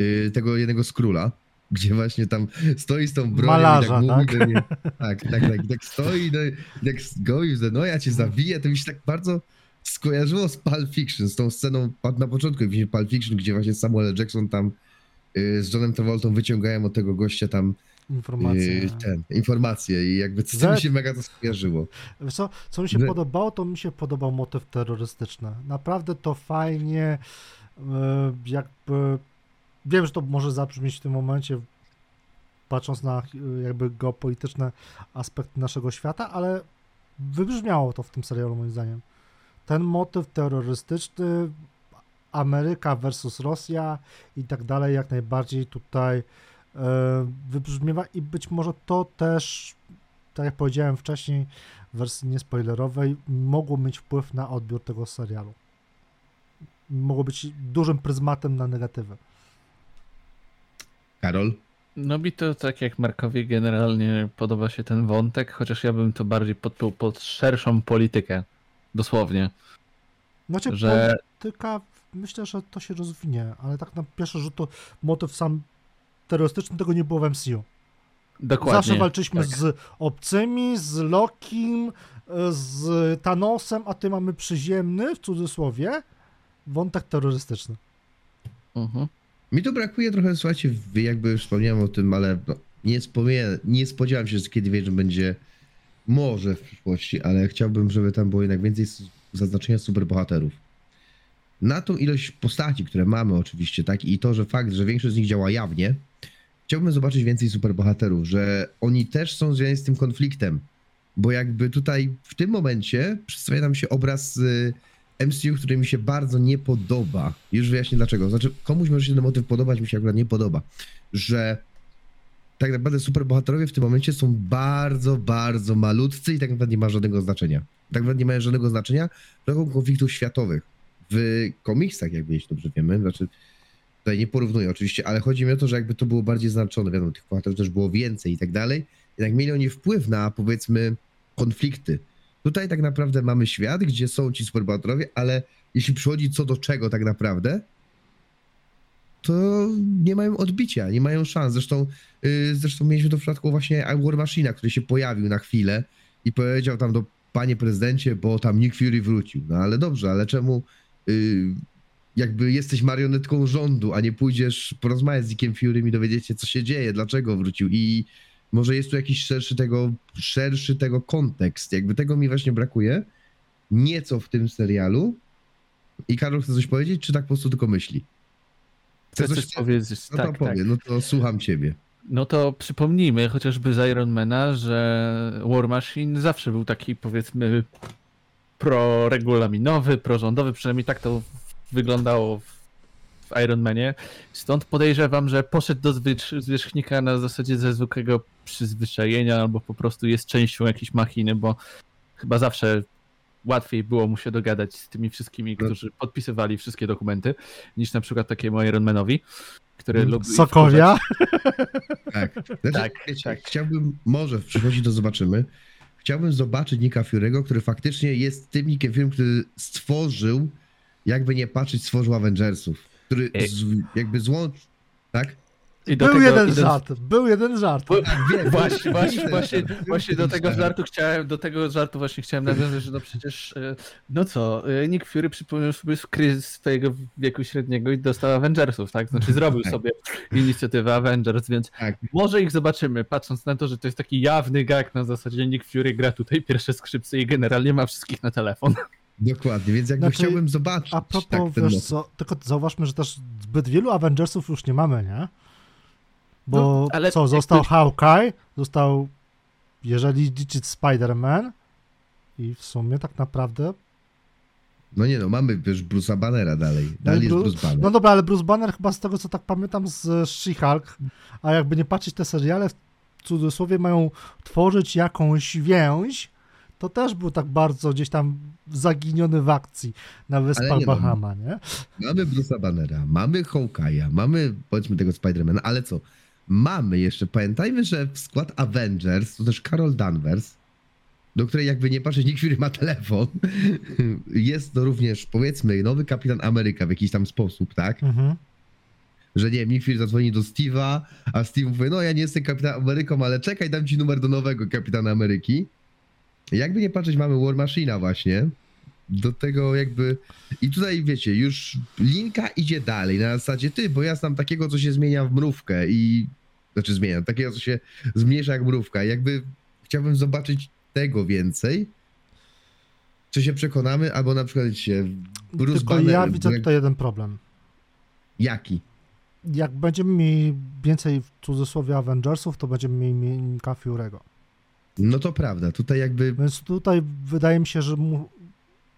y, tego jednego z króla, gdzie właśnie tam stoi z tą bronią Malarza, i tak mówi tak? mnie, tak, tak, tak, i tak stoi, no, i tak goi, że no ja cię zabiję, to mi się tak bardzo skojarzyło z Pulp Fiction, z tą sceną na początku w Pulp Fiction, gdzie właśnie Samuel. Jackson tam y, z Johnem Travoltą wyciągają od tego gościa tam Informacje. Yy, ten, informacje i jakby z tym Za- mi się mega to skojarzyło. Wiesz co, co mi się Że- podobało, to mi się podobał motyw terrorystyczny. Naprawdę to fajnie, e, jakby, wiem, że to może zabrzmieć w tym momencie patrząc na y, jakby geopolityczne aspekty naszego świata, ale wybrzmiało to w tym serialu moim zdaniem. Ten motyw terrorystyczny, Ameryka versus Rosja i tak dalej, jak najbardziej tutaj wybrzmiewa i być może to też, tak jak powiedziałem wcześniej w wersji niespoilerowej, mogło mieć wpływ na odbiór tego serialu. Mogło być dużym pryzmatem na negatywę. Karol? No mi to tak jak Markowi generalnie podoba się ten wątek, chociaż ja bym to bardziej podpiął pod szerszą politykę. Dosłownie. Znaczy, Że- polityka, myślę, że to się rozwinie, ale tak na pierwszy rzut to motyw sam terrorystyczny tego nie było w MCU. Dokładnie. Zawsze walczyliśmy tak. z obcymi, z Lokim, z Thanosem, a ty mamy przyziemny, w cudzysłowie, wątek terrorystyczny. Mhm. Mi tu brakuje trochę, słuchajcie, jakby już wspomniałem o tym, ale no, nie, nie spodziewam się, że kiedy będzie może w przyszłości, ale chciałbym, żeby tam było jednak więcej zaznaczenia superbohaterów. Na tą ilość postaci, które mamy oczywiście, tak, i to, że fakt, że większość z nich działa jawnie, chciałbym zobaczyć więcej superbohaterów, że oni też są związani z tym konfliktem, bo jakby tutaj w tym momencie przedstawia nam się obraz y, MCU, który mi się bardzo nie podoba. Już wyjaśnię dlaczego. Znaczy, komuś może się ten motyw podobać, mi się akurat nie podoba. Że tak naprawdę superbohaterowie w tym momencie są bardzo, bardzo malutcy i tak naprawdę nie ma żadnego znaczenia. Tak naprawdę nie mają żadnego znaczenia drogą konfliktów światowych. W komiksach, jakby jeśli dobrze wiemy, znaczy tutaj nie porównuję oczywiście, ale chodzi mi o to, że jakby to było bardziej znaczone, wiadomo, tych bohaterów też było więcej i tak dalej, jednak mieli oni wpływ na, powiedzmy, konflikty. Tutaj tak naprawdę mamy świat, gdzie są ci superbohaterowie, ale jeśli przychodzi co do czego tak naprawdę, to nie mają odbicia, nie mają szans. Zresztą, yy, zresztą mieliśmy to w przypadku właśnie War Machina, który się pojawił na chwilę i powiedział tam do panie prezydencie, bo tam Nick Fury wrócił. No ale dobrze, ale czemu jakby jesteś marionetką rządu, a nie pójdziesz porozmawiać z Nickiem Fury i dowiedzieć się, co się dzieje, dlaczego wrócił i może jest tu jakiś szerszy tego, szerszy tego kontekst. Jakby tego mi właśnie brakuje. Nieco w tym serialu. I Karol chce coś powiedzieć, czy tak po prostu tylko myśli? Chcę Chce coś powiedzieć. No tak, to tak. powie, no to słucham ciebie. No to przypomnijmy chociażby z Ironmana, że War Machine zawsze był taki powiedzmy proregulaminowy, prorządowy, przynajmniej tak to wyglądało w, Ironmanie. Stąd podejrzewam, że poszedł do zwierzchnika na zasadzie ze zwykłego przyzwyczajenia albo po prostu jest częścią jakiejś machiny, bo chyba zawsze łatwiej było mu się dogadać z tymi wszystkimi, No. którzy podpisywali wszystkie dokumenty, niż na przykład takiemu Ironmanowi, który lubi Sokovia? Tak. Znaczy, Tak, wiecie, tak. Chciałbym, może w przyszłości to zobaczymy. Chciałbym zobaczyć Nika Fury'ego, który faktycznie jest tym Nickiem Fury, który stworzył, jakby nie patrzeć, stworzył Avengersów. Który Ej. z, jakby złącz... Tak? I do Był tego, jeden idąc- żart, był jeden żart. Bo- Tak. Właśnie, właśnie, właśnie, właśnie do tego żartu chciałem, do tego żartu właśnie chciałem nawiązać, że no przecież, e, no co, e, Nick Fury przypomniał sobie kryzys swojego wieku średniego i dostał Avengersów, tak? Znaczy zrobił Tak. sobie inicjatywę Avengers, więc Tak. może ich zobaczymy, patrząc na to, że to jest taki jawny gag na zasadzie Nick Fury gra tutaj pierwsze skrzypce i generalnie ma wszystkich na telefon. Dokładnie, więc jakby Znaczy, chciałbym zobaczyć A propos, tak, wiesz co, tylko zauważmy, że też zbyt wielu Avengersów już nie mamy, nie? Bo No, ale co, jakby- został Hawkeye, został, jeżeli liczyć Spider-Man i w sumie tak naprawdę... No nie no, mamy wiesz Bruce'a Bannera dalej. No, Dalej i jest Bru- Bruce Banner. no dobra, ale Bruce Banner chyba z tego, co tak pamiętam z She-Hulk, a jakby nie patrzeć, te seriale w cudzysłowie mają tworzyć jakąś więź, to też był tak bardzo gdzieś tam zaginiony w akcji na Wyspach nie no, Bahama, nie? Mamy Bruce'a Bannera, mamy Hawkeye'a, mamy powiedzmy tego Spidermana, ale co? Mamy jeszcze, pamiętajmy, że w skład Avengers to też Carol Danvers, do której jakby nie patrzeć, Nick Fury ma telefon. Jest to również, powiedzmy, nowy kapitan Ameryka w jakiś tam sposób, tak? Mhm. Że nie wiem, Nick Fury zadzwoni do Steve'a, a Steve mówi, no ja nie jestem kapitan Ameryką, ale czekaj, dam ci numer do nowego kapitana Ameryki. Jakby nie patrzeć, mamy War Machina właśnie. Do tego jakby... I tutaj wiecie, już linka idzie dalej na zasadzie ty, bo ja znam takiego, co się zmienia w mrówkę i... Znaczy zmienia, takiego, co się zmniejsza jak mrówka. Jakby chciałbym zobaczyć tego więcej. Czy się przekonamy, albo na przykład wiecie, Bruce Tylko Banner... ja widzę tutaj jeden problem. Jaki? jak będziemy mieli więcej w cudzysłowie Avengersów, to będziemy mieli Mika Fury'ego. No to prawda, tutaj jakby Więc tutaj wydaje mi się, że mu,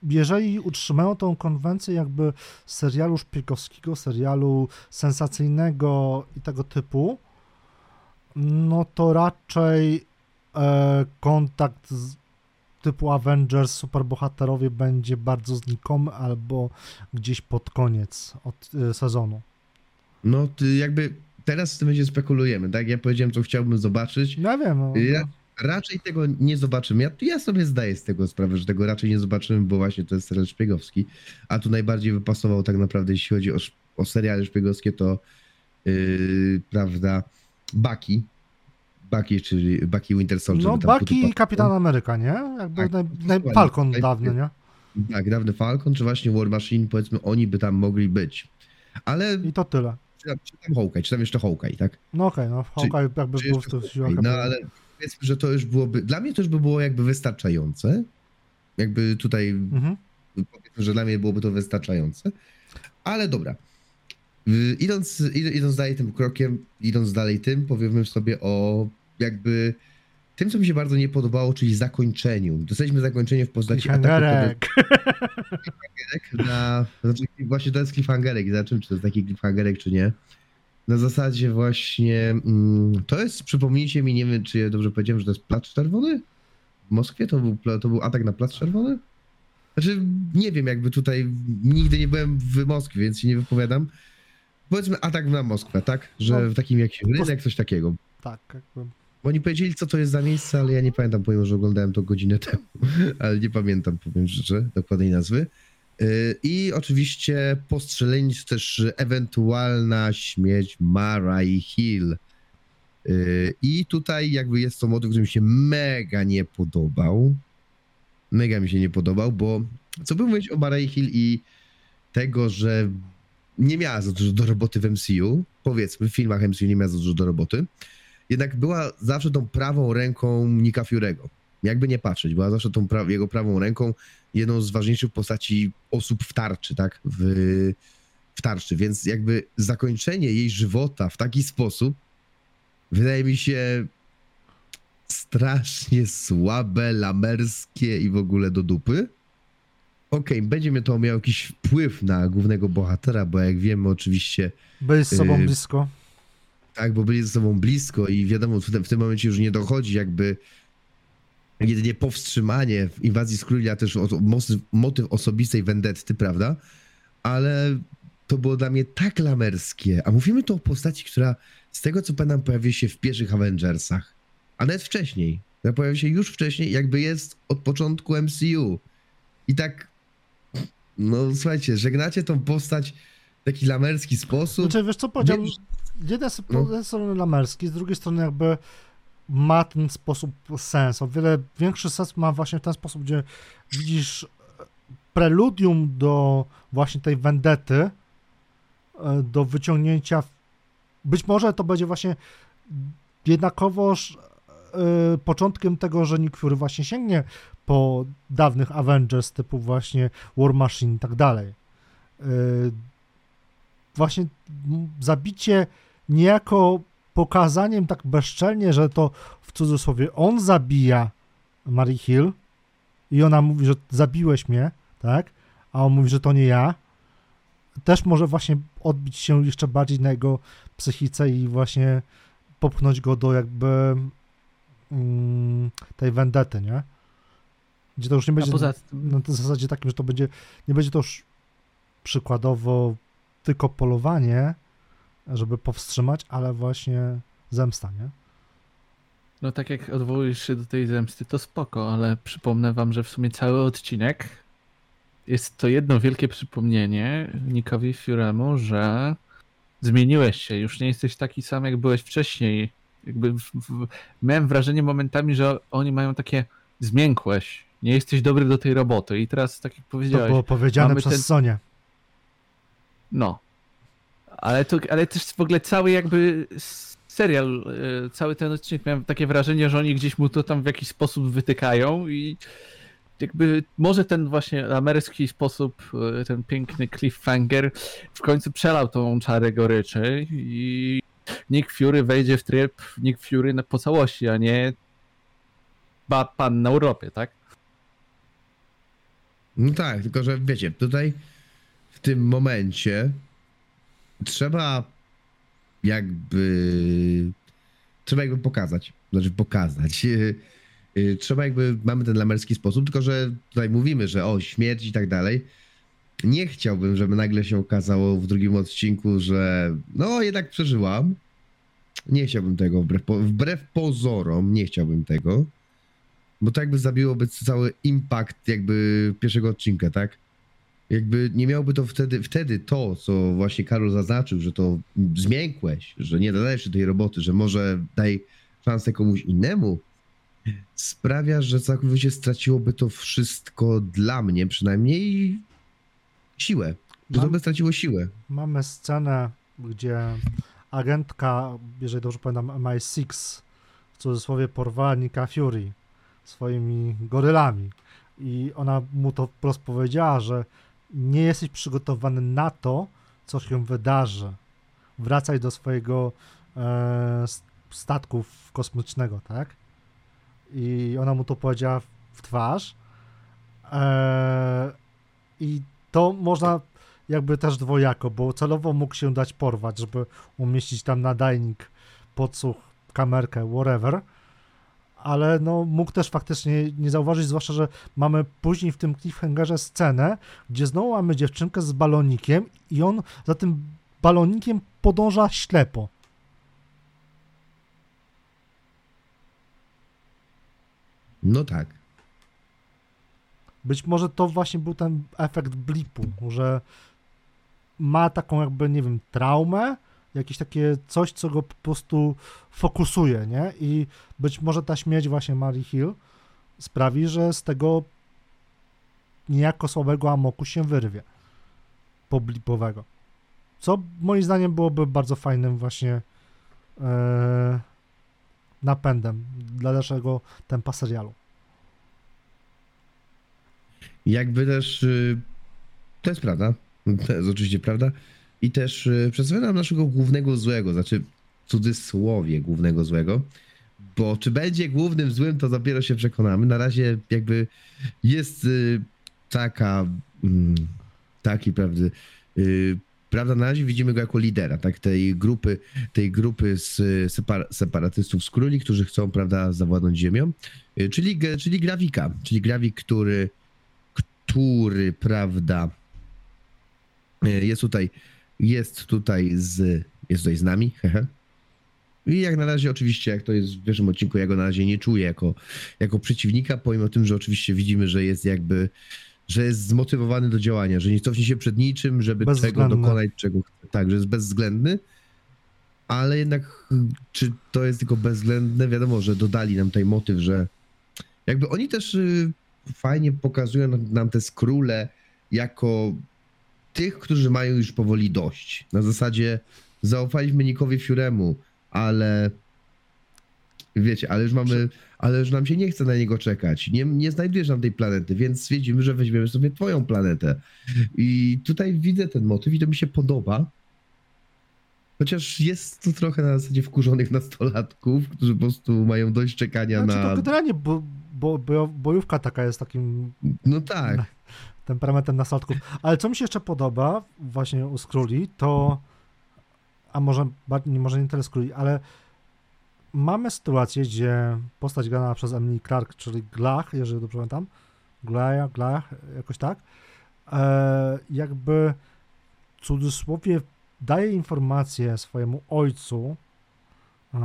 jeżeli utrzymają tą konwencję jakby serialu szpiegowskiego, serialu sensacyjnego i tego typu, no to raczej e, kontakt z, typu Avengers, superbohaterowie będzie bardzo znikomy albo gdzieś pod koniec od e, sezonu. No, ty jakby teraz w tym momencie spekulujemy, tak? Ja powiedziałem, co chciałbym zobaczyć. Ja wiem. No, Ja, raczej tego nie zobaczymy. Ja, ja sobie zdaję z tego sprawę, że tego raczej nie zobaczymy, bo właśnie to jest serial szpiegowski. A tu najbardziej wypasował tak naprawdę, jeśli chodzi o, o seriale szpiegowskie, to yy, prawda, Bucky. Bucky, czyli Bucky Winter Soldier. no tu i Kapitan Ameryka, nie? Jakby Tak, naj. Falcon Tutaj- dawny, nie? Tak, dawny Falcon, czy właśnie War Machine, powiedzmy, oni by tam mogli być. Ale I to tyle. czy tam, czy tam Hawkeye, czy tam jeszcze Hawkeye, tak? No okej, no Hawkeye jakby Czy był w siłach. No ale powiedzmy, że to już byłoby, dla mnie to już by było jakby wystarczające. Jakby tutaj Mhm. powiedzmy, że dla mnie byłoby to wystarczające. Ale dobra. Idąc, id- idąc dalej tym krokiem, idąc dalej tym, powiemy sobie o jakby tym, co mi się bardzo nie podobało, czyli zakończeniu. Dostaliśmy zakończenie w postaci ataku na... Znaczy właśnie to jest cliffhangerek, zobaczymy, czy to jest taki cliffhangerek, czy nie. Na zasadzie właśnie, mm, to jest, przypomnijcie mi, nie wiem, czy ja dobrze powiedziałem, że to jest Plac Czerwony? W Moskwie to był, to był atak na Plac Czerwony? Znaczy, nie wiem, jakby tutaj, nigdy nie byłem w Moskwie, więc się nie wypowiadam. Powiedzmy atak na Moskwę, tak? Że No, w takim jak rynek, coś takiego. Tak, jakby. Oni powiedzieli, co to jest za miejsce, ale ja nie pamiętam, pomimo, że oglądałem to godzinę temu, ale nie pamiętam, powiem szczerze, dokładnej nazwy. Yy, I oczywiście postrzeleni też ewentualna śmierć Marai Hill. Yy, I tutaj jakby jest to motyw, który mi się mega nie podobał. Mega mi się nie podobał, bo co by mówić o Marai Hill i tego, że nie miała za dużo do roboty w MCU, powiedzmy, w filmach MCU nie miała za dużo do roboty, jednak była zawsze tą prawą ręką Nika Fury'ego. Jakby nie patrzeć, była zawsze tą pra- jego prawą ręką, jedną z ważniejszych postaci osób w tarczy, tak? W, w tarczy, więc jakby zakończenie jej żywota w taki sposób wydaje mi się strasznie słabe, lamerskie i w ogóle do dupy. Okej, będzie mnie to miało jakiś wpływ na głównego bohatera, bo jak wiemy oczywiście Byli z sobą Yy, blisko. tak, bo byli ze sobą blisko i wiadomo, w tym, w tym momencie już nie dochodzi jakby jedynie powstrzymanie w inwazji z króli, a też o- motyw, osobistej vendetty, prawda? Ale to było dla mnie tak lamerskie. A mówimy tu o postaci, która z tego co pamiętam pojawiła się w pierwszych Avengersach, a nawet wcześniej. Która się już wcześniej, jakby jest od początku MCU. I tak, no słuchajcie, żegnacie tą postać w taki lamerski sposób. Znaczy, wiesz co powiedziałem? Wiem, Z jednej s- No. z jednej strony lamerski, z drugiej strony jakby ma ten sposób sens. O wiele większy sens ma właśnie w ten sposób, gdzie widzisz e, preludium do właśnie tej vendety, e, do wyciągnięcia. Być może to będzie właśnie jednakowoż e, początkiem tego, że Nick Fury właśnie sięgnie po dawnych Avengers typu właśnie War Machine i tak dalej. Właśnie zabicie niejako pokazaniem tak bezczelnie, że to w cudzysłowie on zabija Mary Hill i ona mówi, że zabiłeś mnie, tak? A on mówi, że to nie ja. Też może właśnie odbić się jeszcze bardziej na jego psychice i właśnie popchnąć go do jakby mm, tej vendety, nie? Gdzie to już nie będzie poza na tej zasadzie takim, że to będzie, nie będzie to już przykładowo tylko polowanie, żeby powstrzymać, ale właśnie zemsta, nie? no tak jak odwołujesz się do tej zemsty, to spoko, ale przypomnę wam, że w sumie cały odcinek jest to jedno wielkie przypomnienie Nickowi Furemu, że zmieniłeś się, już nie jesteś taki sam, jak byłeś wcześniej. Jakby w, w, miałem wrażenie momentami, że oni mają takie zmiękłeś, nie jesteś dobry do tej roboty i teraz tak jak To powiedziałeś, było powiedziane przez ten- Sonię. No. Ale, to, ale też w ogóle cały jakby serial, e, cały ten odcinek miałem takie wrażenie, że oni gdzieś mu to tam w jakiś sposób wytykają i jakby może ten właśnie amerykański sposób, e, ten piękny cliffhanger w końcu przelał tą czarę goryczy i Nick Fury wejdzie w tryb Nick Fury po całości, a nie pan na Europie, tak? No tak, tylko że wiecie, tutaj w tym momencie trzeba jakby trzeba jakby pokazać, znaczy pokazać. Yy, Trzeba jakby, mamy ten lamerski sposób, tylko że tutaj mówimy, że o, śmierć i tak dalej. Nie chciałbym, żeby nagle się okazało w drugim odcinku, że no jednak przeżyłam. Nie chciałbym tego, wbrew, po- wbrew pozorom, nie chciałbym tego. Bo to jakby zabiłoby cały impact jakby pierwszego odcinka, tak? Jakby nie miałoby to wtedy, wtedy to, co właśnie Karol zaznaczył, że to zmiękłeś, że nie dodajesz tej roboty, że może daj szansę komuś innemu, sprawia, że całkowicie straciłoby to wszystko dla mnie przynajmniej siłę. Że to Mam- by straciło siłę. Mamy scenę, gdzie agentka, jeżeli dobrze pamiętam, MI6 w cudzysłowie porwała Nicka Fury swoimi gorylami i ona mu to wprost powiedziała, że nie jesteś przygotowany na to, co się wydarzy. Wracaj do swojego e, statku kosmicznego, tak? I ona mu to powiedziała w- w twarz. E, I to można jakby też dwojako, bo celowo mógł się dać porwać, żeby umieścić tam nadajnik, podsłuch, kamerkę, whatever. Ale no, mógł też faktycznie nie zauważyć, zwłaszcza, że mamy później w tym cliffhangerze scenę, gdzie znowu mamy dziewczynkę z balonikiem i on za tym balonikiem podąża ślepo. No tak. Być może to właśnie był ten efekt blipu, że ma taką jakby, nie wiem, traumę, jakieś takie coś, co go po prostu fokusuje, nie? I być może ta śmierć właśnie Mary Hill sprawi, że z tego niejako słabego amoku się wyrwie poblipowego. Co moim zdaniem byłoby bardzo fajnym właśnie e, napędem dla dalszego tempa serialu. Jakby też y, to jest prawda. To jest oczywiście prawda. I też y, przedstawia nam naszego głównego złego, znaczy w cudzysłowie głównego złego. Bo czy będzie głównym złym, to dopiero się przekonamy. Na razie jakby jest y, taka, mm, taki prawdy, y, prawda, na razie widzimy go jako lidera, tak, tej grupy, tej grupy z separ- separatystów z króli, którzy chcą, prawda, zawładnąć ziemią, czyli, czyli Grawika, czyli Grawik, który który, prawda, jest tutaj, jest tutaj z, jest tutaj z nami. I jak na razie oczywiście, jak to jest w pierwszym odcinku, ja go na razie nie czuję jako, jako przeciwnika, pomimo tym, że oczywiście widzimy, że jest jakby, że jest zmotywowany do działania, że nie cofnie się przed niczym, żeby czego dokonać, czego chce. Tak, że jest bezwzględny, ale jednak czy to jest tylko bezwzględne? Wiadomo, że dodali nam tutaj motyw, że jakby oni też y, fajnie pokazują nam- nam te skróle jako tych, którzy mają już powoli dość. Na zasadzie zaufaliśmy Nikowi Fiuremu, ale wiecie, ale już mamy, ale już nam się nie chce na niego czekać. Nie, nie znajdujesz nam tej planety, więc stwierdzimy, że weźmiemy sobie twoją planetę. I tutaj widzę ten motyw i to mi się podoba. Chociaż jest to trochę na zasadzie wkurzonych nastolatków, którzy po prostu mają dość czekania Znaczy, na... to generalnie bo, bo, bo, bojówka taka jest takim No tak. Temperamentem nastolatków. Ale co mi się jeszcze podoba właśnie u Skrulli, to a może, może nie tyle Skrulli, ale mamy sytuację, gdzie postać grana przez Emily Clark, czyli Glach, jeżeli dobrze pamiętam, Glaja, Glach, jakoś tak, e, jakby w cudzysłowie daje informację swojemu ojcu, e,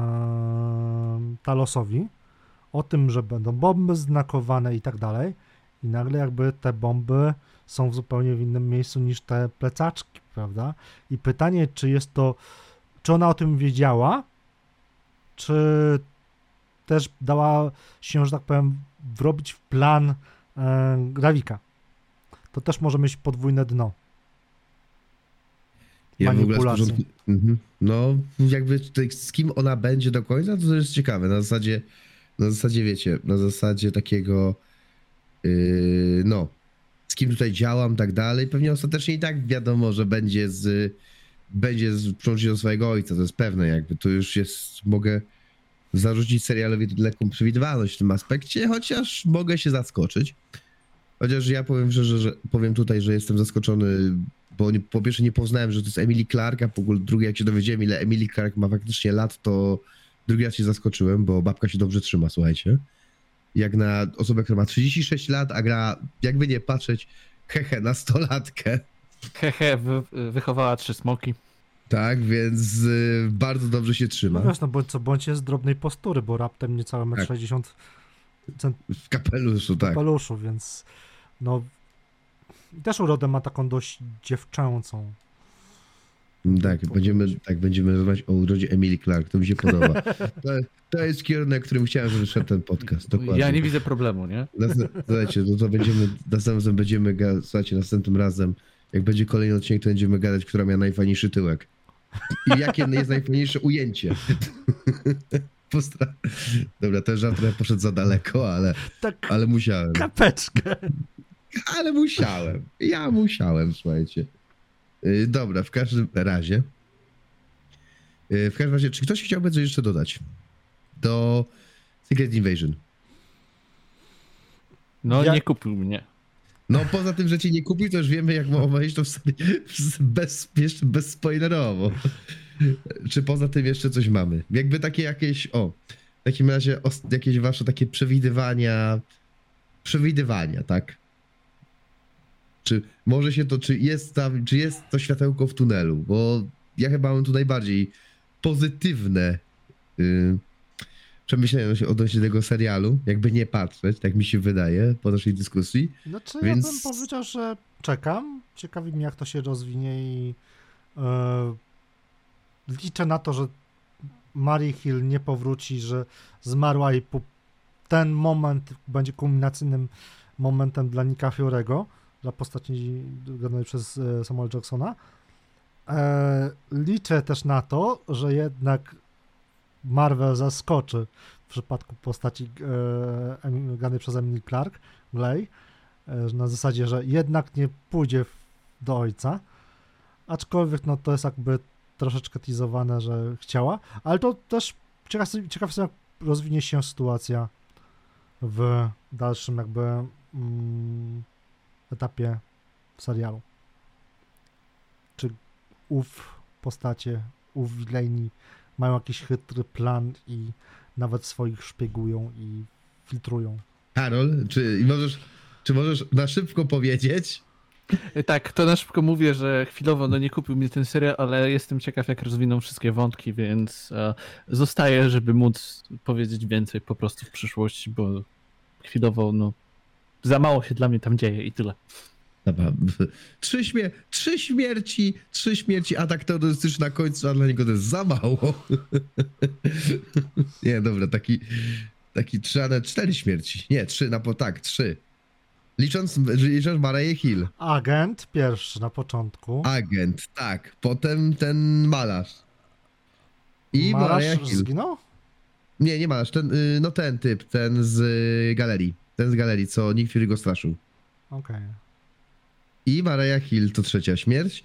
Talosowi, o tym, że będą bomby znakowane i tak dalej. I nagle jakby te bomby są w zupełnie w innym miejscu niż te plecaczki, prawda? I pytanie, czy jest to, czy ona o tym wiedziała, czy też dała się, że tak powiem, wrobić w plan e, Grawika. To też może mieć podwójne dno. Ja w ogóle porządku, mhm. No, jakby z kim ona będzie do końca, to jest ciekawe. Na zasadzie, na zasadzie wiecie, na zasadzie takiego no, z kim tutaj działam, tak dalej. Pewnie ostatecznie i tak wiadomo, że będzie z, będzie z przyłączyć do swojego ojca, to jest pewne, jakby to już jest, mogę zarzucić serialowi lekką przewidywalność w tym aspekcie, chociaż mogę się zaskoczyć. Chociaż ja powiem szczerze, że powiem tutaj, że jestem zaskoczony, bo nie, po pierwsze nie poznałem, że to jest Emily Clark, a po drugie jak się dowiedziałem, ile Emily Clark ma faktycznie lat, to drugi raz się zaskoczyłem, bo babka się dobrze trzyma, słuchajcie. Jak na osobę, która ma 36 lat, a gra, jakby nie patrzeć, hehe, na stolatkę. Hehe, wy, wychowała trzy smoki. Tak, więc y, bardzo dobrze się No trzyma. wiesz, no bądź co bądź jest drobnej postury, bo raptem niecałe 1,60 m cent W kapeluszu, tak. kapeluszu, więc no też urodę ma taką dość dziewczęcą. Tak, będziemy, tak, będziemy rozmawiać o urodzie Emily Clark, to mi się podoba. To, to jest kierunek, którym chciałem, żeby szedł ten podcast, dokładnie. Ja nie widzę problemu, nie? Słuchajcie, no to będziemy, następnym razem będziemy, słuchajcie, następnym razem, jak będzie kolejny odcinek, to będziemy gadać, która miała najfajniejszy tyłek. I jakie jest najfajniejsze ujęcie. Postra... Dobra, ten żart poszedł za daleko, ale, Tak, ale musiałem. kapeczkę. Ale musiałem. Ja musiałem, słuchajcie. Yy, Dobra, w każdym razie. yy, W każdym razie, czy ktoś chciałby coś jeszcze dodać? Do Secret Invasion. No Ja- nie kupił mnie. No poza tym, że cię nie kupił, to już wiemy, jak ma obejść to w sobie bez, jeszcze bezspoilerowo. Czy poza tym jeszcze coś mamy? Jakby takie jakieś, o, w takim razie jakieś wasze takie przewidywania, przewidywania, tak? Czy może się to, czy jest tam, czy jest to światełko w tunelu? Bo ja chyba mam tu najbardziej pozytywne y, przemyślenia odnośnie- tego serialu, jakby nie patrzeć, tak mi się wydaje, po naszej dyskusji. Znaczy Więc- ja bym powiedział, że czekam. Ciekawi mnie jak to się rozwinie i e, liczę na to, że Mary Hill nie powróci, że zmarła i po, ten moment będzie kulminacyjnym momentem dla Nika Fiorego, dla postaci granej przez e, Samuel Jacksona. E, liczę też na to, że jednak Marvel zaskoczy w przypadku postaci e, granej przez Emily Clark, Glay, na zasadzie, że jednak nie pójdzie do ojca, aczkolwiek no to jest jakby troszeczkę teasowane, że chciała, ale to też ciekaw, ciekaw jestem, jak rozwinie się sytuacja w dalszym jakby mm, etapie serialu. Czy ów postacie, ów Villaini mają jakiś chytry plan i nawet swoich szpiegują i filtrują. Karol, czy możesz, czy możesz na szybko powiedzieć? E, Tak, to na szybko mówię, że chwilowo no nie kupił mnie ten serial, ale jestem ciekaw jak rozwiną wszystkie wątki, więc e, zostaję, żeby móc powiedzieć więcej po prostu w przyszłości, bo chwilowo no za mało się dla mnie tam dzieje i tyle. Dobra, trzy, śmier- trzy śmierci, trzy śmierci, atak terrorystyczny na końcu, a dla niego to jest za mało. Nie, dobra, taki, taki trzy, ale cztery śmierci. Nie, trzy, na po tak, trzy. Licząc, licząc Mareję Hill. Agent pierwszy na początku. Agent, tak. Potem ten malarz. I Mareja Marasz Hill. zginął? Nie, nie malarz, ten, y, no ten typ, ten z galerii. Ten z galerii, co Nick Fury go straszył. Okej. I Maria Hill to trzecia śmierć.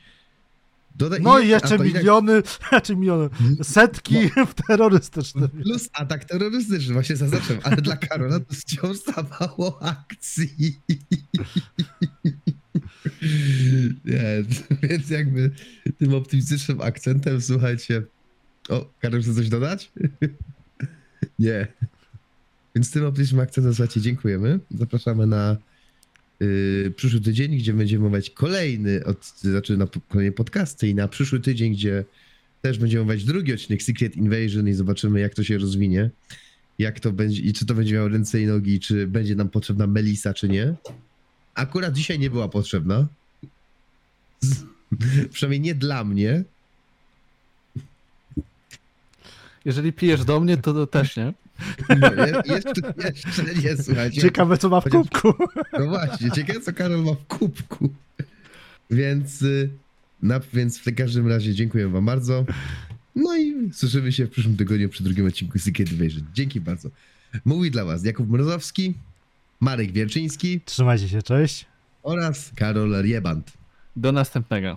Dodaj, No i- jeszcze miliony, znaczy miliony, setki w terrorystycznym. Plus atak terrorystyczny, właśnie zaznaczam, ale dla Karola to wciąż za mało akcji. Nie, więc jakby tym optymistycznym akcentem, słuchajcie. O, Karol chce coś dodać? Nie. Więc tym optymistycznym akcentem, słuchajcie, dziękujemy. Zapraszamy na y, przyszły tydzień, gdzie będziemy omawiać kolejny, od, znaczy na kolejne podcasty i na przyszły tydzień, gdzie też będziemy omawiać drugi odcinek Secret Invasion i zobaczymy, jak to się rozwinie. Jak to będzie i czy to będzie miało ręce i nogi, czy będzie nam potrzebna Melisa, czy nie. Akurat dzisiaj nie była potrzebna. Przynajmniej nie dla mnie. Jeżeli pijesz do mnie, to, to też nie. No, je, jeszcze, jeszcze nie, słuchajcie. Ciekawe co ma w kubku. No właśnie, ciekawe co Karol ma w kubku. Więc, y, na, więc w każdym razie dziękuję wam bardzo. No i słyszymy się w przyszłym tygodniu przy drugim odcinku Secret Invasion. Dzięki bardzo. Mówi dla was Jakub Mrozowski. Marek Wierczyński Trzymajcie się, cześć. oraz Karol Rieband. Do następnego.